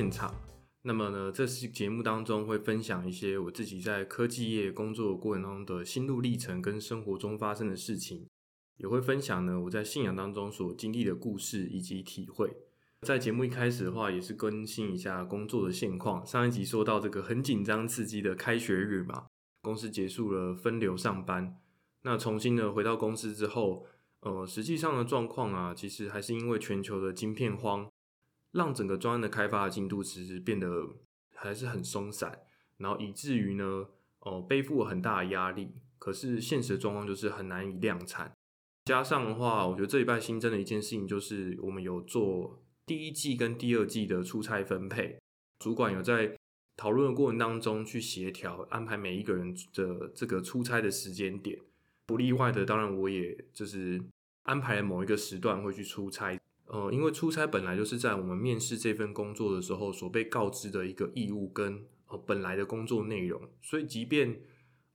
现场。那么呢，这期节目当中会分享一些我自己在科技业工作过程中的心路历程跟生活中发生的事情，也会分享呢我在信仰当中所经历的故事以及体会。在节目一开始的话，也是更新一下工作的现况。上一集说到这个很紧张刺激的开学日嘛，公司结束了分流上班，那重新的回到公司之后，呃，实际上的状况啊，其实还是因为全球的晶片荒，让整个专案的开发的进度其实变得还是很松散，然后以至于呢，哦，背负了很大的压力。可是现实的状况就是很难以量产。加上的话，我觉得这一拜新增的一件事情就是我们有做。第一季跟第二季的出差分配，主管有在讨论的过程当中去协调安排每一个人的这个出差的时间点。不例外的，当然我也就是安排某一个时段会去出差。呃，因为出差本来就是在我们面试这份工作的时候所被告知的一个义务跟呃本来的工作内容，所以即便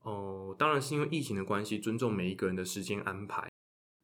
哦，当然是因为疫情的关系，尊重每一个人的时间安排。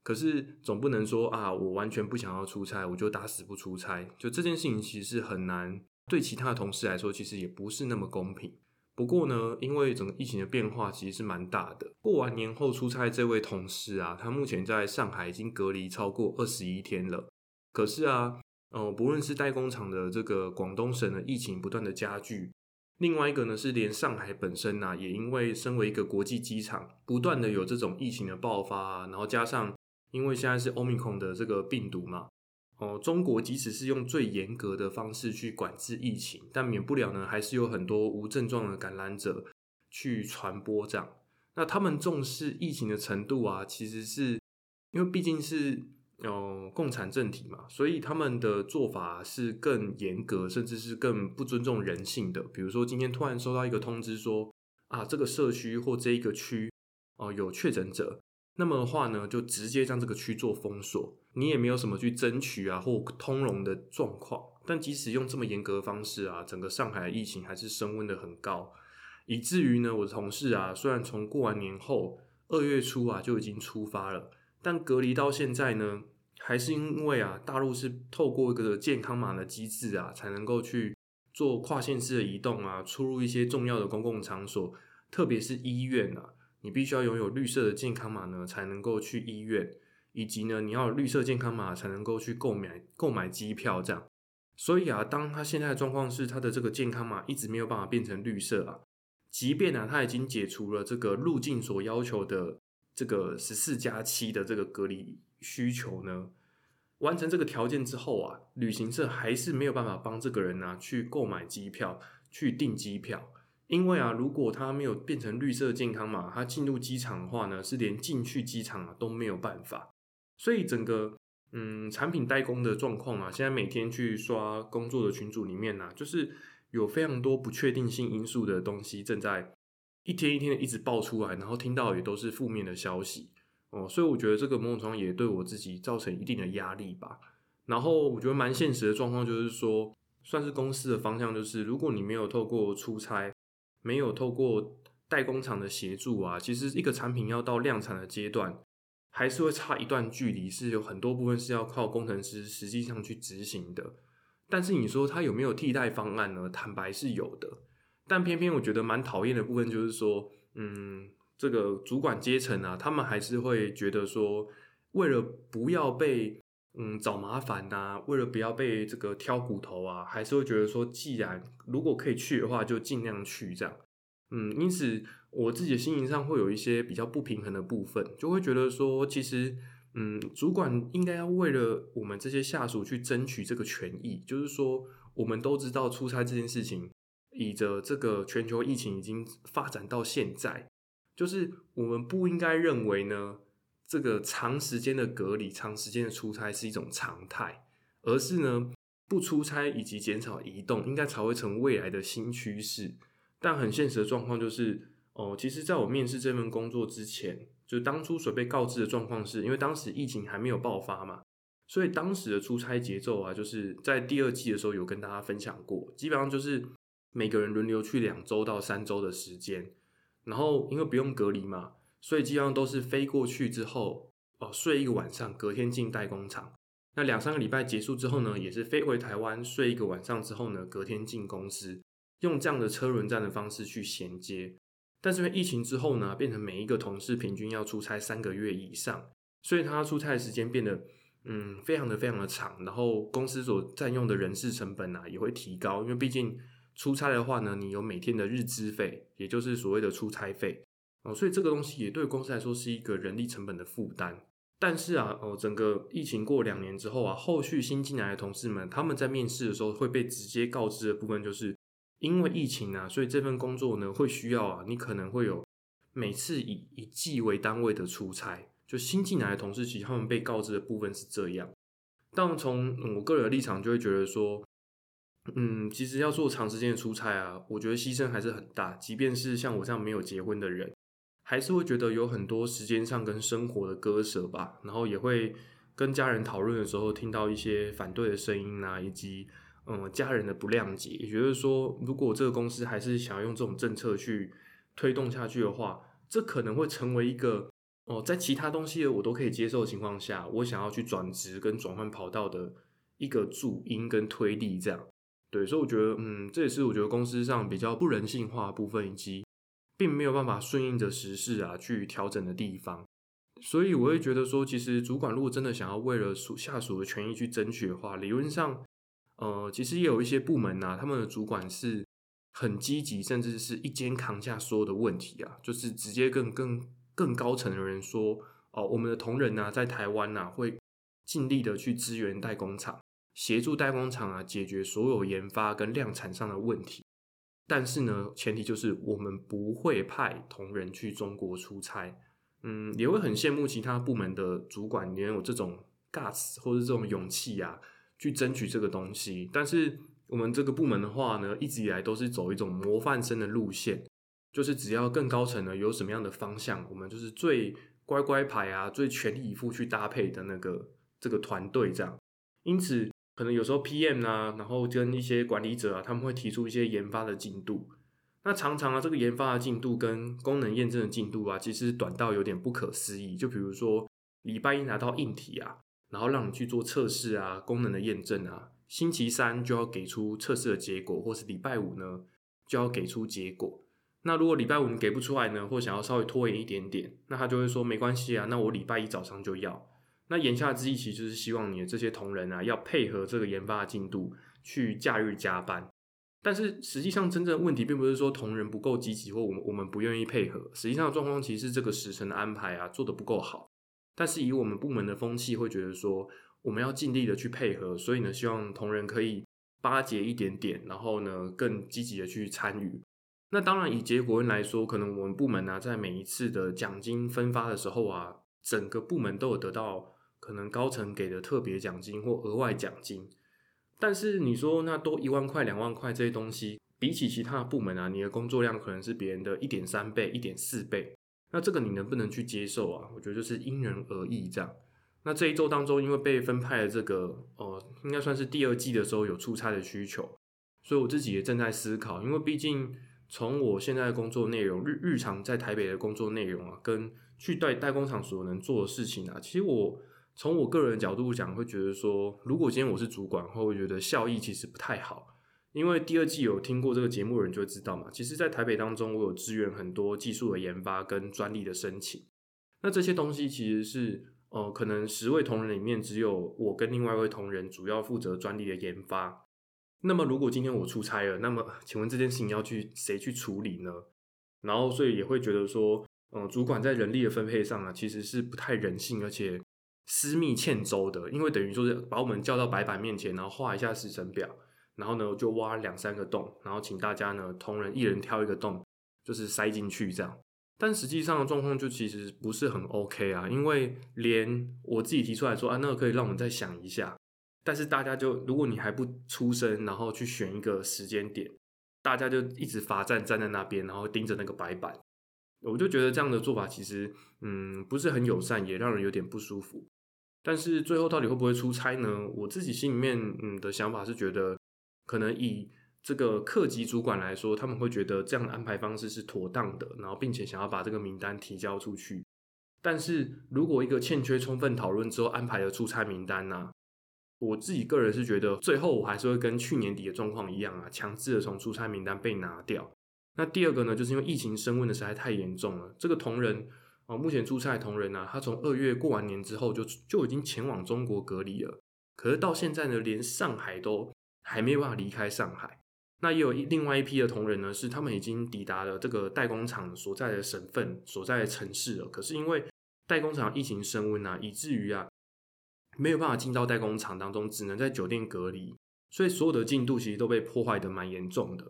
可是总不能说啊，我完全不想要出差，我就打死不出差。就这件事情其实是很难，对其他的同事来说，其实也不是那么公平。不过呢，因为整个疫情的变化其实是蛮大的。过完年后出差这位同事啊，他目前在上海已经隔离超过二十一天了。可是啊，呃，不论是代工厂的这个广东省的疫情不断的加剧，另外一个呢是连上海本身呐，也因为身为一个国际机场，不断的有这种疫情的爆发，然后加上。因为现在是欧米孔的这个病毒嘛，哦，中国即使是用最严格的方式去管制疫情，但免不了呢，还是有很多无症状的感染者去传播这样。那他们重视疫情的程度啊，其实是因为毕竟是有共产政体嘛，所以他们的做法是更严格，甚至是更不尊重人性的。比如说今天突然收到一个通知说啊，这个社区或这一个区哦有确诊者。那么的话呢，就直接将这个区做封锁，你也没有什么去争取啊或通融的状况。但即使用这么严格的方式啊，整个上海疫情还是升温的很高，以至于呢，我的同事啊，虽然从过完年后二月初啊就已经出发了，但隔离到现在呢，还是因为啊，大陆是透过一个健康码的机制啊，才能够去做跨县市的移动啊，出入一些重要的公共场所，特别是医院啊。你必须要拥有绿色的健康码呢，才能够去医院，以及呢，你要有绿色健康码才能够去购买购买机票这样。所以啊，当他现在的状况是他的这个健康码一直没有办法变成绿色啊，即便呢他已经解除了这个入境所要求的这个十四加七的这个隔离需求呢，完成这个条件之后啊，旅行社还是没有办法帮这个人呢去购买机票去订机票。因为啊，如果他没有变成绿色健康码，他进入机场的话呢，是连进去机场啊都没有办法。所以整个嗯产品代工的状况啊，现在每天去刷工作的群组里面呢，就是有非常多不确定性因素的东西正在一天一天的一直爆出来，然后听到也都是负面的消息哦。所以我觉得这个某种程度也对我自己造成一定的压力吧。然后我觉得蛮现实的状况就是说，算是公司的方向就是，如果你没有透过出差。没有透过代工厂的协助啊，其实一个产品要到量产的阶段，还是会差一段距离，是有很多部分是要靠工程师实际上去执行的。但是你说它有没有替代方案呢？坦白是有的，但偏偏我觉得蛮讨厌的部分就是说，嗯，这个主管阶层啊，他们还是会觉得说，为了不要被嗯找麻烦呐，为了不要被这个挑骨头啊，还是会觉得说，既然如果可以去的话，就尽量去这样。嗯，因此我自己的心灵上会有一些比较不平衡的部分，就会觉得说，其实嗯，主管应该要为了我们这些下属去争取这个权益。就是说，我们都知道出差这件事情，以着这个全球疫情已经发展到现在，就是我们不应该认为呢。这个长时间的隔离、长时间的出差是一种常态，而是呢不出差以及减少移动，应该才会成未来的新趋势。但很现实的状况就是，哦，其实在我面试这份工作之前，就当初所被告知的状况是，因为当时疫情还没有爆发嘛，所以当时的出差节奏啊，就是在第二季的时候有跟大家分享过，基本上就是每个人轮流去两周到三周的时间，然后因为不用隔离嘛。所以基本上都是飞过去之后，哦，睡一个晚上，隔天进代工厂，那两三个礼拜结束之后呢，也是飞回台湾睡一个晚上之后呢，隔天进公司，用这样的车轮战的方式去衔接。但是因为疫情之后呢，变成每一个同事平均要出差三个月以上，所以他出差的时间变得嗯非常的非常的长，然后公司所占用的人事成本啊也会提高，因为毕竟出差的话呢，你有每天的日资费，也就是所谓的出差费哦，所以这个东西也对公司来说是一个人力成本的负担。但是啊，哦，整个疫情过两年之后啊，后续新进来的同事们，他们在面试的时候会被直接告知的部分，就是因为疫情啊，所以这份工作呢会需要啊，你可能会有每次以以季为单位的出差。就新进来的同事，其实他们被告知的部分是这样。但从我个人的立场，就会觉得说，嗯，其实要做长时间的出差啊，我觉得牺牲还是很大。即便是像我这样没有结婚的人。还是会觉得有很多时间上跟生活的割舍吧，然后也会跟家人讨论的时候听到一些反对的声音啊，以及嗯家人的不谅解，也觉得说如果这个公司还是想要用这种政策去推动下去的话，这可能会成为一个哦在其他东西我都可以接受的情况下，我想要去转职跟转换跑道的一个主因跟推力这样。对，所以我觉得嗯这也是我觉得公司上比较不人性化部分以及。并没有办法顺应着时事啊去调整的地方，所以我会觉得说，其实主管如果真的想要为了属下属的权益去争取的话，理论上，呃，其实也有一些部门呐，他们的主管是很积极，甚至是一肩扛下所有的问题啊，就是直接跟更更高层的人说，哦，我们的同仁呐，在台湾呐，会尽力的去支援代工厂，协助代工厂啊，解决所有研发跟量产上的问题。但是呢，前提就是我们不会派同仁去中国出差，嗯，也会很羡慕其他部门的主管也有这种 guts 或者这种勇气啊，去争取这个东西。但是我们这个部门的话呢，一直以来都是走一种模范生的路线，就是只要更高层呢有什么样的方向，我们就是最乖乖牌啊，最全力以赴去搭配的那个这个团队这样。因此。可能有时候 PM 啊，然后跟一些管理者啊，他们会提出一些研发的进度。那常常啊，这个研发的进度跟功能验证的进度啊，其实短到有点不可思议。就比如说，礼拜一拿到硬体啊，然后让你去做测试啊，功能的验证啊，星期三就要给出测试的结果，或是礼拜五呢就要给出结果。那如果礼拜五你给不出来呢，或想要稍微拖延一点点，那他就会说没关系啊，那我礼拜一早上就要。那言下之意，其实就是希望你的这些同仁啊，要配合这个研发的进度去假日加班。但是实际上，真正的问题并不是说同仁不够积极，或我们我们不愿意配合。实际上的状况其实是这个时辰的安排啊，做得不够好。但是以我们部门的风气，会觉得说我们要尽力的去配合，所以呢，希望同仁可以巴结一点点，然后呢，更积极的去参与。那当然，以结果论来说，可能我们部门呢，在每一次的奖金分发的时候啊，整个部门都有得到。可能高层给的特别奖金或额外奖金，但是你说那多一万块、两万块这些东西，比起其他部门啊，你的工作量可能是别人的一点三倍、一点四倍，那这个你能不能去接受啊？我觉得就是因人而异这样。那这一周当中，因为被分派了这个，呃，应该算是第二季的时候有出差的需求，所以我自己也正在思考，因为毕竟从我现在的工作内容、日日常在台北的工作内容啊，跟去代代工厂所能做的事情啊，其实我。从我个人的角度讲，会觉得说，如果今天我是主管，会觉得效益其实不太好。因为第二季有听过这个节目的人就会知道嘛，其实，在台北当中，我有支援很多技术的研发跟专利的申请。那这些东西其实是，呃，可能十位同仁里面只有我跟另外一位同仁主要负责专利的研发。那么，如果今天我出差了，那么请问这件事情要去谁去处理呢？然后，所以也会觉得说，嗯，主管在人力的分配上啊，其实是不太人性，而且。私密欠周的，因为等于说是把我们叫到白板面前，然后画一下时程表，然后呢就挖两三个洞，然后请大家呢同仁一人挑一个洞，就是塞进去这样。但实际上的状况就其实不是很 OK 啊，因为连我自己提出来说啊，那个可以让我们再想一下，但是大家就如果你还不出声，然后去选一个时间点，大家就一直罚站站在那边，然后盯着那个白板。我就觉得这样的做法其实，嗯，不是很友善，也让人有点不舒服。但是最后到底会不会出差呢？我自己心里面，嗯的想法是觉得，可能以这个客级主管来说，他们会觉得这样的安排方式是妥当的，然后并且想要把这个名单提交出去。但是如果一个欠缺充分讨论之后安排的出差名单呢，我自己个人是觉得，最后我还是会跟去年底的状况一样啊，强制的从出差名单被拿掉。那第二个呢，就是因为疫情升温的实在太严重了，这个同仁啊，目前出差的同仁呢，他从二月过完年之后就就已经前往中国隔离了，可是到现在呢，连上海都还没有办法离开上海。那也有另外一批的同仁呢，是他们已经抵达了这个代工厂所在的省份、所在的城市了，可是因为代工厂疫情升温啊，以至于啊。没有办法进到代工厂当中，只能在酒店隔离，所以所有的进度其实都被破坏的蛮严重的。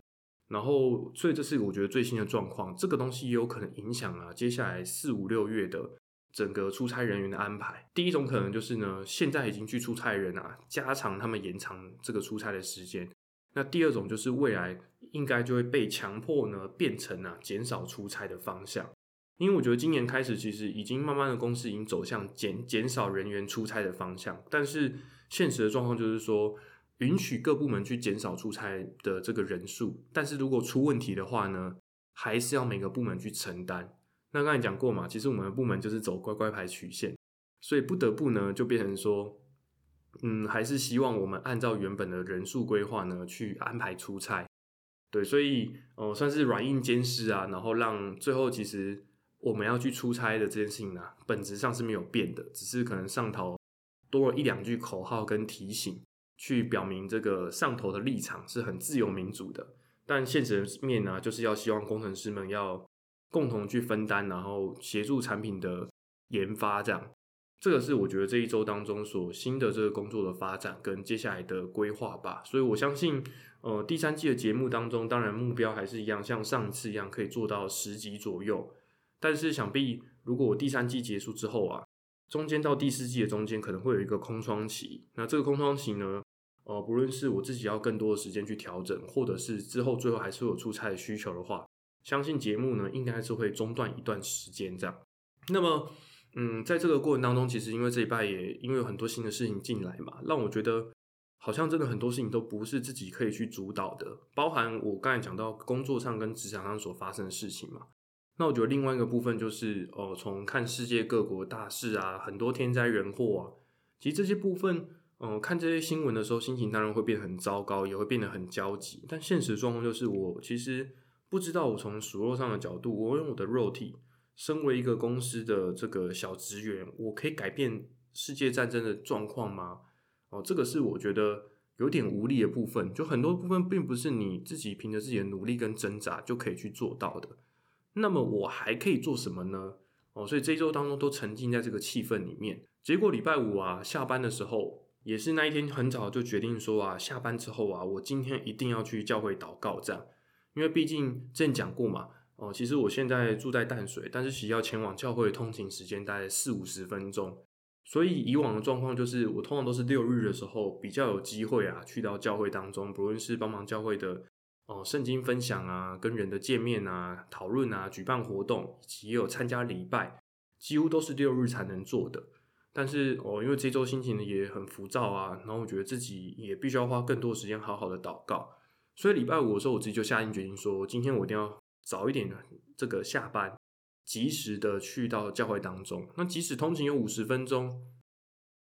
然后，所以这是我觉得最新的状况，这个东西也有可能影响啊接下来四五六月的整个出差人员的安排。第一种可能就是呢，现在已经去出差的人啊，加长他们延长这个出差的时间。那第二种就是未来应该就会被强迫呢，变成啊减少出差的方向。因为我觉得今年开始，其实已经慢慢的公司已经走向减减少人员出差的方向，但是现实的状况就是说，允许各部门去减少出差的这个人数，但是如果出问题的话呢，还是要每个部门去承担。那刚才讲过嘛，其实我们的部门就是走乖乖牌曲线，所以不得不呢就变成说，嗯，还是希望我们按照原本的人数规划呢去安排出差。对，所以哦算是软硬兼施啊，然后让最后其实。我们要去出差的这件事情呢，本质上是没有变的，只是可能上头多了一两句口号跟提醒，去表明这个上头的立场是很自由民主的。但现实面呢，就是要希望工程师们要共同去分担，然后协助产品的研发，这样。这个是我觉得这一周当中所新的这个工作的发展跟接下来的规划吧。所以我相信，呃，第三季的节目当中，当然目标还是一样，像上次一样，可以做到十集左右。但是想必，如果我第三季结束之后啊，中间到第四季的中间可能会有一个空窗期。那这个空窗期呢，呃，不论是我自己要更多的时间去调整，或者是之后最后还是会有出差的需求的话，相信节目呢应该是会中断一段时间这样。那么，嗯，在这个过程当中，其实因为这一拜也因为有很多新的事情进来嘛，让我觉得好像真的很多事情都不是自己可以去主导的，包含我刚才讲到工作上跟职场上所发生的事情嘛。那我觉得另外一个部分就是，哦，从看世界各国大事啊，很多天灾人祸啊，其实这些部分，嗯，看这些新闻的时候，心情当然会变得很糟糕，也会变得很焦急。但现实状况就是，我其实不知道，我从数落上的角度，我用我的肉体，身为一个公司的这个小职员，我可以改变世界战争的状况吗？哦，这个是我觉得有点无力的部分。就很多部分，并不是你自己凭着自己的努力跟挣扎就可以去做到的。那么我还可以做什么呢？哦，所以这一周当中都沉浸在这个气氛里面。结果礼拜五啊，下班的时候也是那一天很早就决定说啊，下班之后啊，我今天一定要去教会祷告这样。因为毕竟之前讲过嘛，哦，其实我现在住在淡水，但是需要前往教会的通勤时间大概四五十分钟。所以以往的状况就是，我通常都是六日的时候比较有机会啊，去到教会当中，不论是帮忙教会的。哦，圣经分享啊，跟人的见面啊，讨论啊，举办活动，以及也有参加礼拜，几乎都是六日才能做的。但是哦，因为这周心情也很浮躁啊，然后我觉得自己也必须要花更多时间好好的祷告，所以礼拜五的时候，我自己就下定决心说，今天我一定要早一点这个下班，及时的去到教会当中。那即使通勤有五十分钟，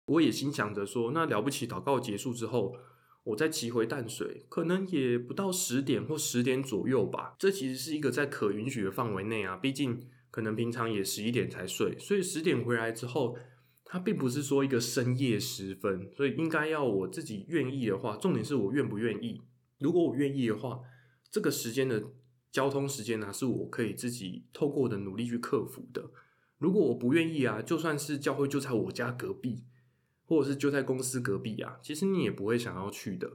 我也心想着说，那了不起，祷告结束之后。我再骑回淡水，可能也不到十点或十点左右吧。这其实是一个在可允许的范围内啊，毕竟可能平常也十一点才睡，所以十点回来之后，它并不是说一个深夜时分，所以应该要我自己愿意的话，重点是我愿不愿意。如果我愿意的话，这个时间的交通时间呢，是我可以自己透过我的努力去克服的。如果我不愿意啊，就算是教会就在我家隔壁。或者是就在公司隔壁啊，其实你也不会想要去的。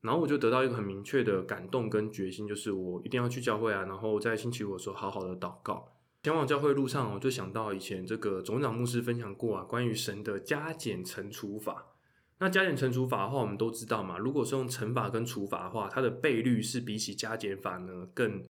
然后我就得到一个很明确的感动跟决心，就是我一定要去教会啊。然后在星期五的时候好好的祷告。前往教会路上，我就想到以前这个总长牧师分享过啊，关于神的加减乘除法。那加减乘除法的话，我们都知道嘛。如果是用乘法跟除法的话，它的倍率是比起加减法呢更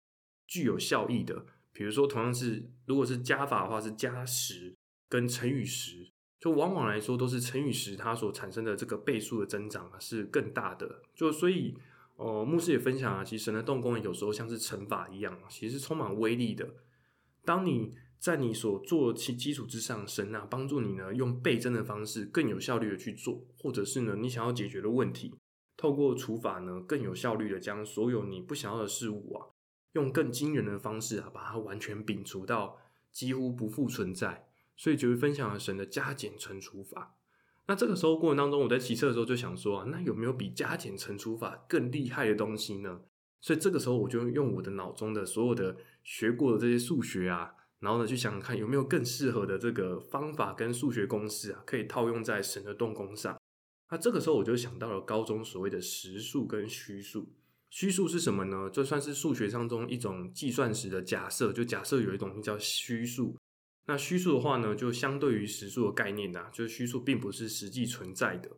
具有效益的。比如说，同样是如果是加法的话，是加十跟乘以十。就往往来说，都是乘以十，它所产生的这个倍数的增长啊，是更大的。就所以，呃，牧师也分享啊，其实神的动工有时候像是乘法一样，其实是充满威力的。当你在你所做其基础之上，神啊帮助你呢，用倍增的方式更有效率的去做，或者是呢，你想要解决的问题，透过除法呢，更有效率的将所有你不想要的事物啊，用更惊人的方式啊，把它完全摒除到几乎不复存在。所以就会分享了神的加减乘除法。那这个时候过程当中，我在骑车的时候就想说啊，那有没有比加减乘除法更厉害的东西呢？所以这个时候我就用我的脑中的所有的学过的这些数学啊，然后呢去想想看有没有更适合的这个方法跟数学公式啊，可以套用在神的动工上。那这个时候我就想到了高中所谓的实数跟虚数。虚数是什么呢？就算是数学当中一种计算时的假设，就假设有一种叫虚数。那虚数的话呢，就相对于实数的概念呐，就是虚数并不是实际存在的。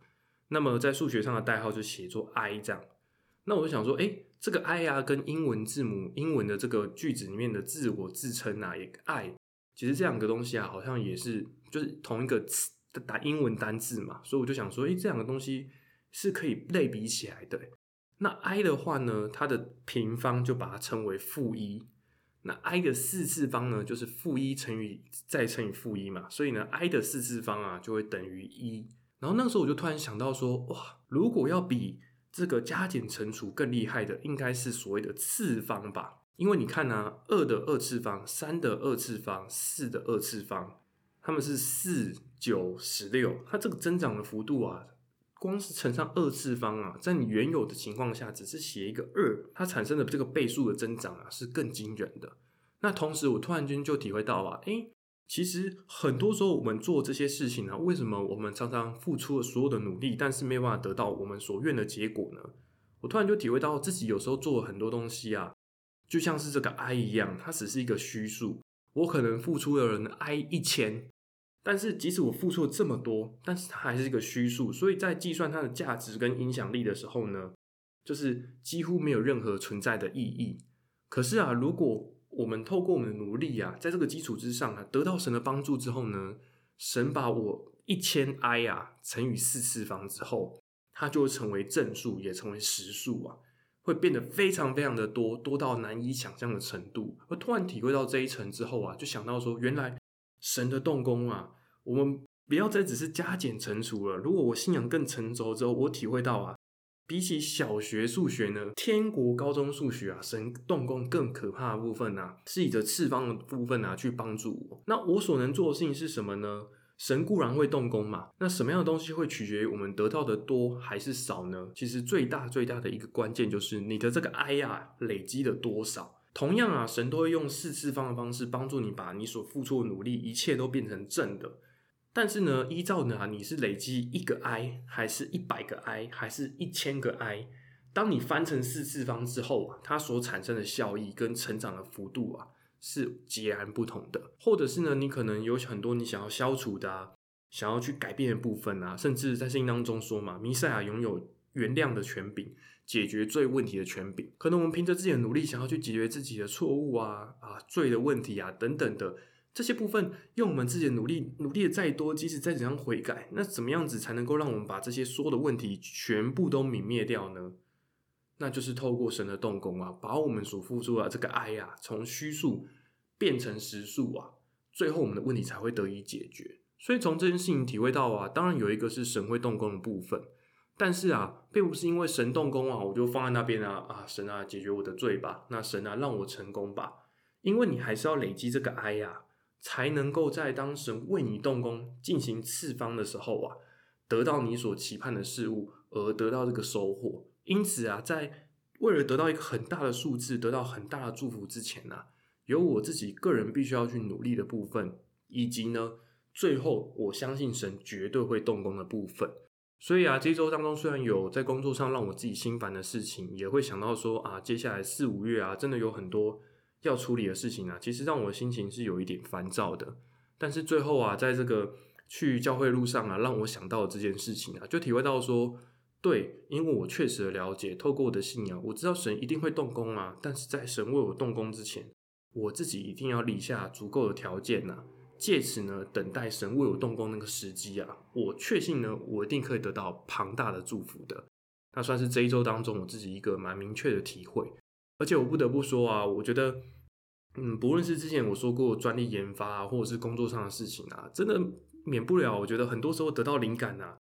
那么在数学上的代号就写作 i 这样。那我就想说，哎，这个 i 啊，跟英文字母、英文的这个句子里面的自我自称啊，也 i，其实这两个东西啊，好像也是就是同一个词打英文单字嘛。所以我就想说，哎，这两个东西是可以类比起来的。那 i 的话呢，它的平方就把它称为负一。那 i 的四次方呢，就是负一乘以再乘以负一嘛，所以呢，i 的四次方啊就会等于一。然后那个时候我就突然想到说，哇，如果要比这个加减乘除更厉害的，应该是所谓的次方吧？因为你看呢，二的二次方、三的二次方、四的二次方，它们是四、九、十六，它这个增长的幅度啊。光是乘上二次方啊，在你原有的情况下，只是写一个二，它产生的这个倍数的增长啊，是更惊人的。那同时，我突然间就体会到啊，诶，其实很多时候我们做这些事情呢，为什么我们常常付出了所有的努力，但是没办法得到我们所愿的结果呢？我突然就体会到自己有时候做了很多东西啊，就像是这个 i 一样，它只是一个虚数，我可能付出的人 i 一千。但是，即使我付出了这么多，但是它还是一个虚数，所以在计算它的价值跟影响力的时候呢，就是几乎没有任何存在的意义。可是啊，如果我们透过我们的努力啊，在这个基础之上啊，得到神的帮助之后呢，神把我一千 i 啊乘以四次方之后，它就会成为正数，也成为实数啊，会变得非常非常的多，多到难以想象的程度。而突然体会到这一层之后啊，就想到说，原来。神的动工啊，我们不要再只是加减乘除了。如果我信仰更成熟之后，我体会到啊，比起小学数学呢，天国高中数学啊，神动工更可怕的部分啊，是以着次方的部分啊去帮助我。那我所能做的事情是什么呢？神固然会动工嘛，那什么样的东西会取决于我们得到的多还是少呢？其实最大最大的一个关键就是你的这个 I 啊累积了多少。同样啊，神都会用四次方的方式帮助你把你所付出的努力一切都变成正的。但是呢，依照呢，你是累积一个 i，还是一百个 i，还是一千个 i？当你翻成四次方之后啊，它所产生的效益跟成长的幅度啊是截然不同的。或者是呢，你可能有很多你想要消除的、啊、想要去改变的部分啊，甚至在圣经当中说嘛，弥赛亚拥有原谅的权柄。解决罪问题的权柄，可能我们凭着自己的努力，想要去解决自己的错误啊啊罪的问题啊等等的这些部分，用我们自己的努力，努力的再多，即使再怎样悔改，那怎么样子才能够让我们把这些所有的问题全部都泯灭掉呢？那就是透过神的动工啊，把我们所付出的这个爱啊，从虚数变成实数啊，最后我们的问题才会得以解决。所以从这件事情体会到啊，当然有一个是神会动工的部分。但是啊，并不是因为神动工啊，我就放在那边啊啊，神啊，解决我的罪吧，那神啊，让我成功吧。因为你还是要累积这个爱呀，才能够在当神为你动工进行次方的时候啊，得到你所期盼的事物，而得到这个收获。因此啊，在为了得到一个很大的数字，得到很大的祝福之前呢，有我自己个人必须要去努力的部分，以及呢，最后我相信神绝对会动工的部分。所以啊，这周当中虽然有在工作上让我自己心烦的事情，也会想到说啊，接下来四五月啊，真的有很多要处理的事情啊，其实让我心情是有一点烦躁的。但是最后啊，在这个去教会路上啊，让我想到了这件事情啊，就体会到说，对，因为我确实了解，透过我的信仰，我知道神一定会动工啊，但是在神为我动工之前，我自己一定要立下足够的条件呐。借此呢，等待神为我动工那个时机啊，我确信呢，我一定可以得到庞大的祝福的。那算是这一周当中我自己一个蛮明确的体会。而且我不得不说啊，我觉得嗯，不论是之前我说过专利研发啊，或者是工作上的事情啊，真的免不了，我觉得很多时候得到灵感啊，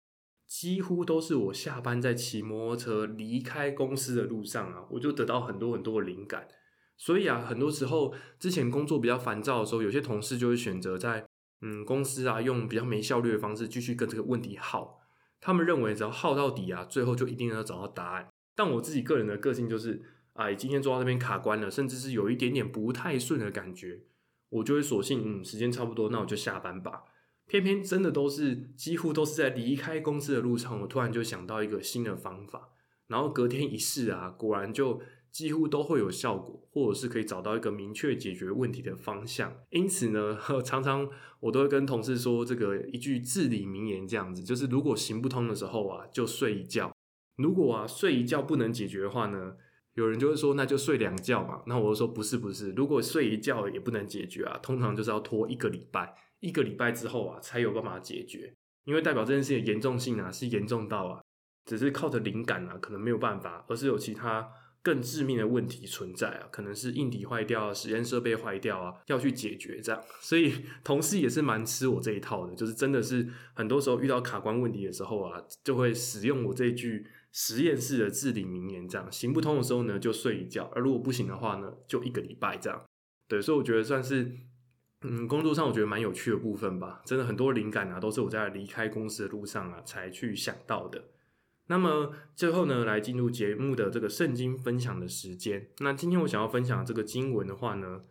几乎都是我下班在骑摩托车离开公司的路上啊，我就得到很多很多的灵感。所以啊，很多时候之前工作比较烦躁的时候，有些同事就会选择在嗯公司啊，用比较没效率的方式继续跟这个问题耗。他们认为只要耗到底啊，最后就一定要找到答案。但我自己个人的个性就是。哎，今天做到这边卡关了，甚至是有一点点不太顺的感觉，我就会索性，嗯，时间差不多，那我就下班吧。偏偏真的都是几乎都是在离开公司的路上，我突然就想到一个新的方法，然后隔天一试啊，果然就几乎都会有效果，或者是可以找到一个明确解决问题的方向。因此呢，常常我都会跟同事说这个一句至理名言，这样子，就是如果行不通的时候啊，就睡一觉；如果啊睡一觉不能解决的话呢？有人就会说，那就睡两觉嘛。那我就说不是不是，如果睡一觉也不能解决啊，通常就是要拖一个礼拜，一个礼拜之后啊才有办法解决，因为代表这件事情严重性啊是严重到啊，只是靠着灵感啊可能没有办法，而是有其他更致命的问题存在啊，可能是硬体坏掉、啊实验设备坏掉啊，要去解决这样。所以同事也是蛮吃我这一套的，就是真的是很多时候遇到卡关问题的时候啊，就会使用我这句。实验室的至理名言，这样行不通的时候呢，就睡一觉；而如果不行的话呢，就一个礼拜这样。对，所以我觉得算是，嗯，工作上我觉得蛮有趣的部分吧。真的很多灵感啊，都是我在离开公司的路上啊才去想到的。那么最后呢，来进入节目的这个圣经分享的时间。那今天我想要分享这个经文的话呢，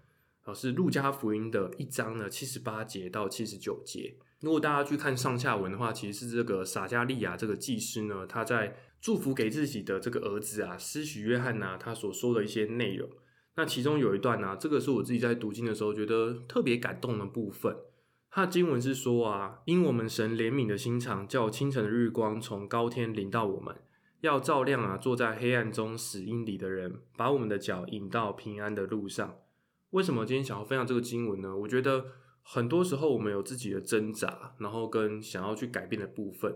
呃，是路加福音的一章呢七十八节到七十九节。如果大家去看上下文的话，其实是这个撒加利亚这个祭司呢，他在祝福给自己的这个儿子啊，施许约翰呐，他所说的一些内容。那其中有一段呢，这个是我自己在读经的时候觉得特别感动的部分。他的经文是说啊，因我们神怜悯的心肠，叫清晨的日光从高天临到我们，要照亮啊坐在黑暗中死荫里的人，把我们的脚引到平安的路上。为什么今天想要分享这个经文呢？我觉得。很多时候，我们有自己的挣扎，然后跟想要去改变的部分。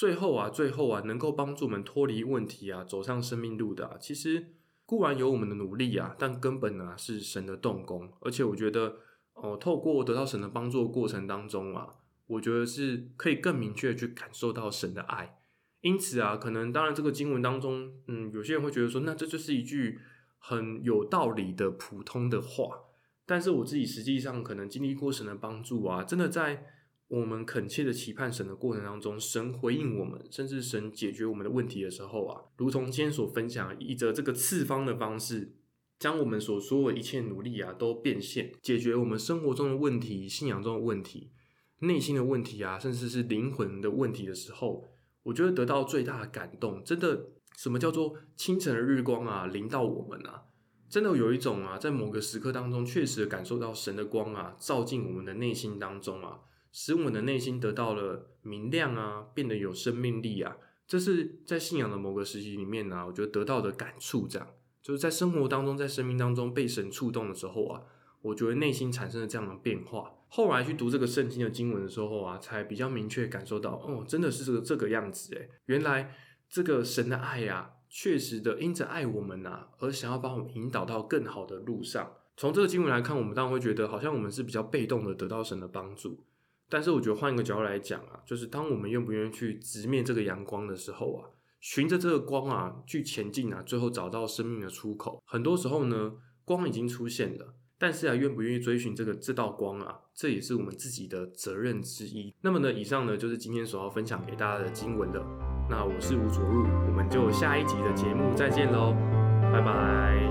最后啊，最后啊，能够帮助我们脱离问题啊，走上生命路的啊，其实固然有我们的努力啊，但根本呢是神的动工。而且我觉得，哦，透过得到神的帮助过程当中啊，我觉得是可以更明确去感受到神的爱。因此啊，可能当然这个经文当中，嗯，有些人会觉得说，那这就是一句很有道理的普通的话。但是我自己实际上可能经历过神的帮助啊，真的在我们恳切的期盼神的过程当中，神回应我们，甚至神解决我们的问题的时候啊，如同今天所分享，以着这个次方的方式，将我们所说的一切努力啊，都变现，解决我们生活中的问题、信仰中的问题、内心的问题啊，甚至是灵魂的问题的时候，我觉得得到最大的感动，真的，什么叫做清晨的日光啊，临到我们啊？真的有一种啊，在某个时刻当中，确实感受到神的光啊，照进我们的内心当中啊，使我们的内心得到了明亮啊，变得有生命力啊。这是在信仰的某个时期里面呢，我觉得得到的感触，这样就是在生活当中，在生命当中被神触动的时候啊，我觉得内心产生了这样的变化。后来去读这个圣经的经文的时候啊，才比较明确感受到，哦，真的是这个这个样子诶，原来这个神的爱呀。确实的，因着爱我们呐，而想要把我们引导到更好的路上。从这个经文来看，我们当然会觉得好像我们是比较被动的得到神的帮助。但是我觉得换一个角度来讲啊，就是当我们愿不愿意去直面这个阳光的时候啊，循着这个光啊去前进啊，最后找到生命的出口。很多时候呢，光已经出现了，但是啊，愿不愿意追寻这个这道光啊，这也是我们自己的责任之一。那么呢，以上呢就是今天所要分享给大家的经文的。那我是吴卓入，我们就下一集的节目再见喽，拜拜。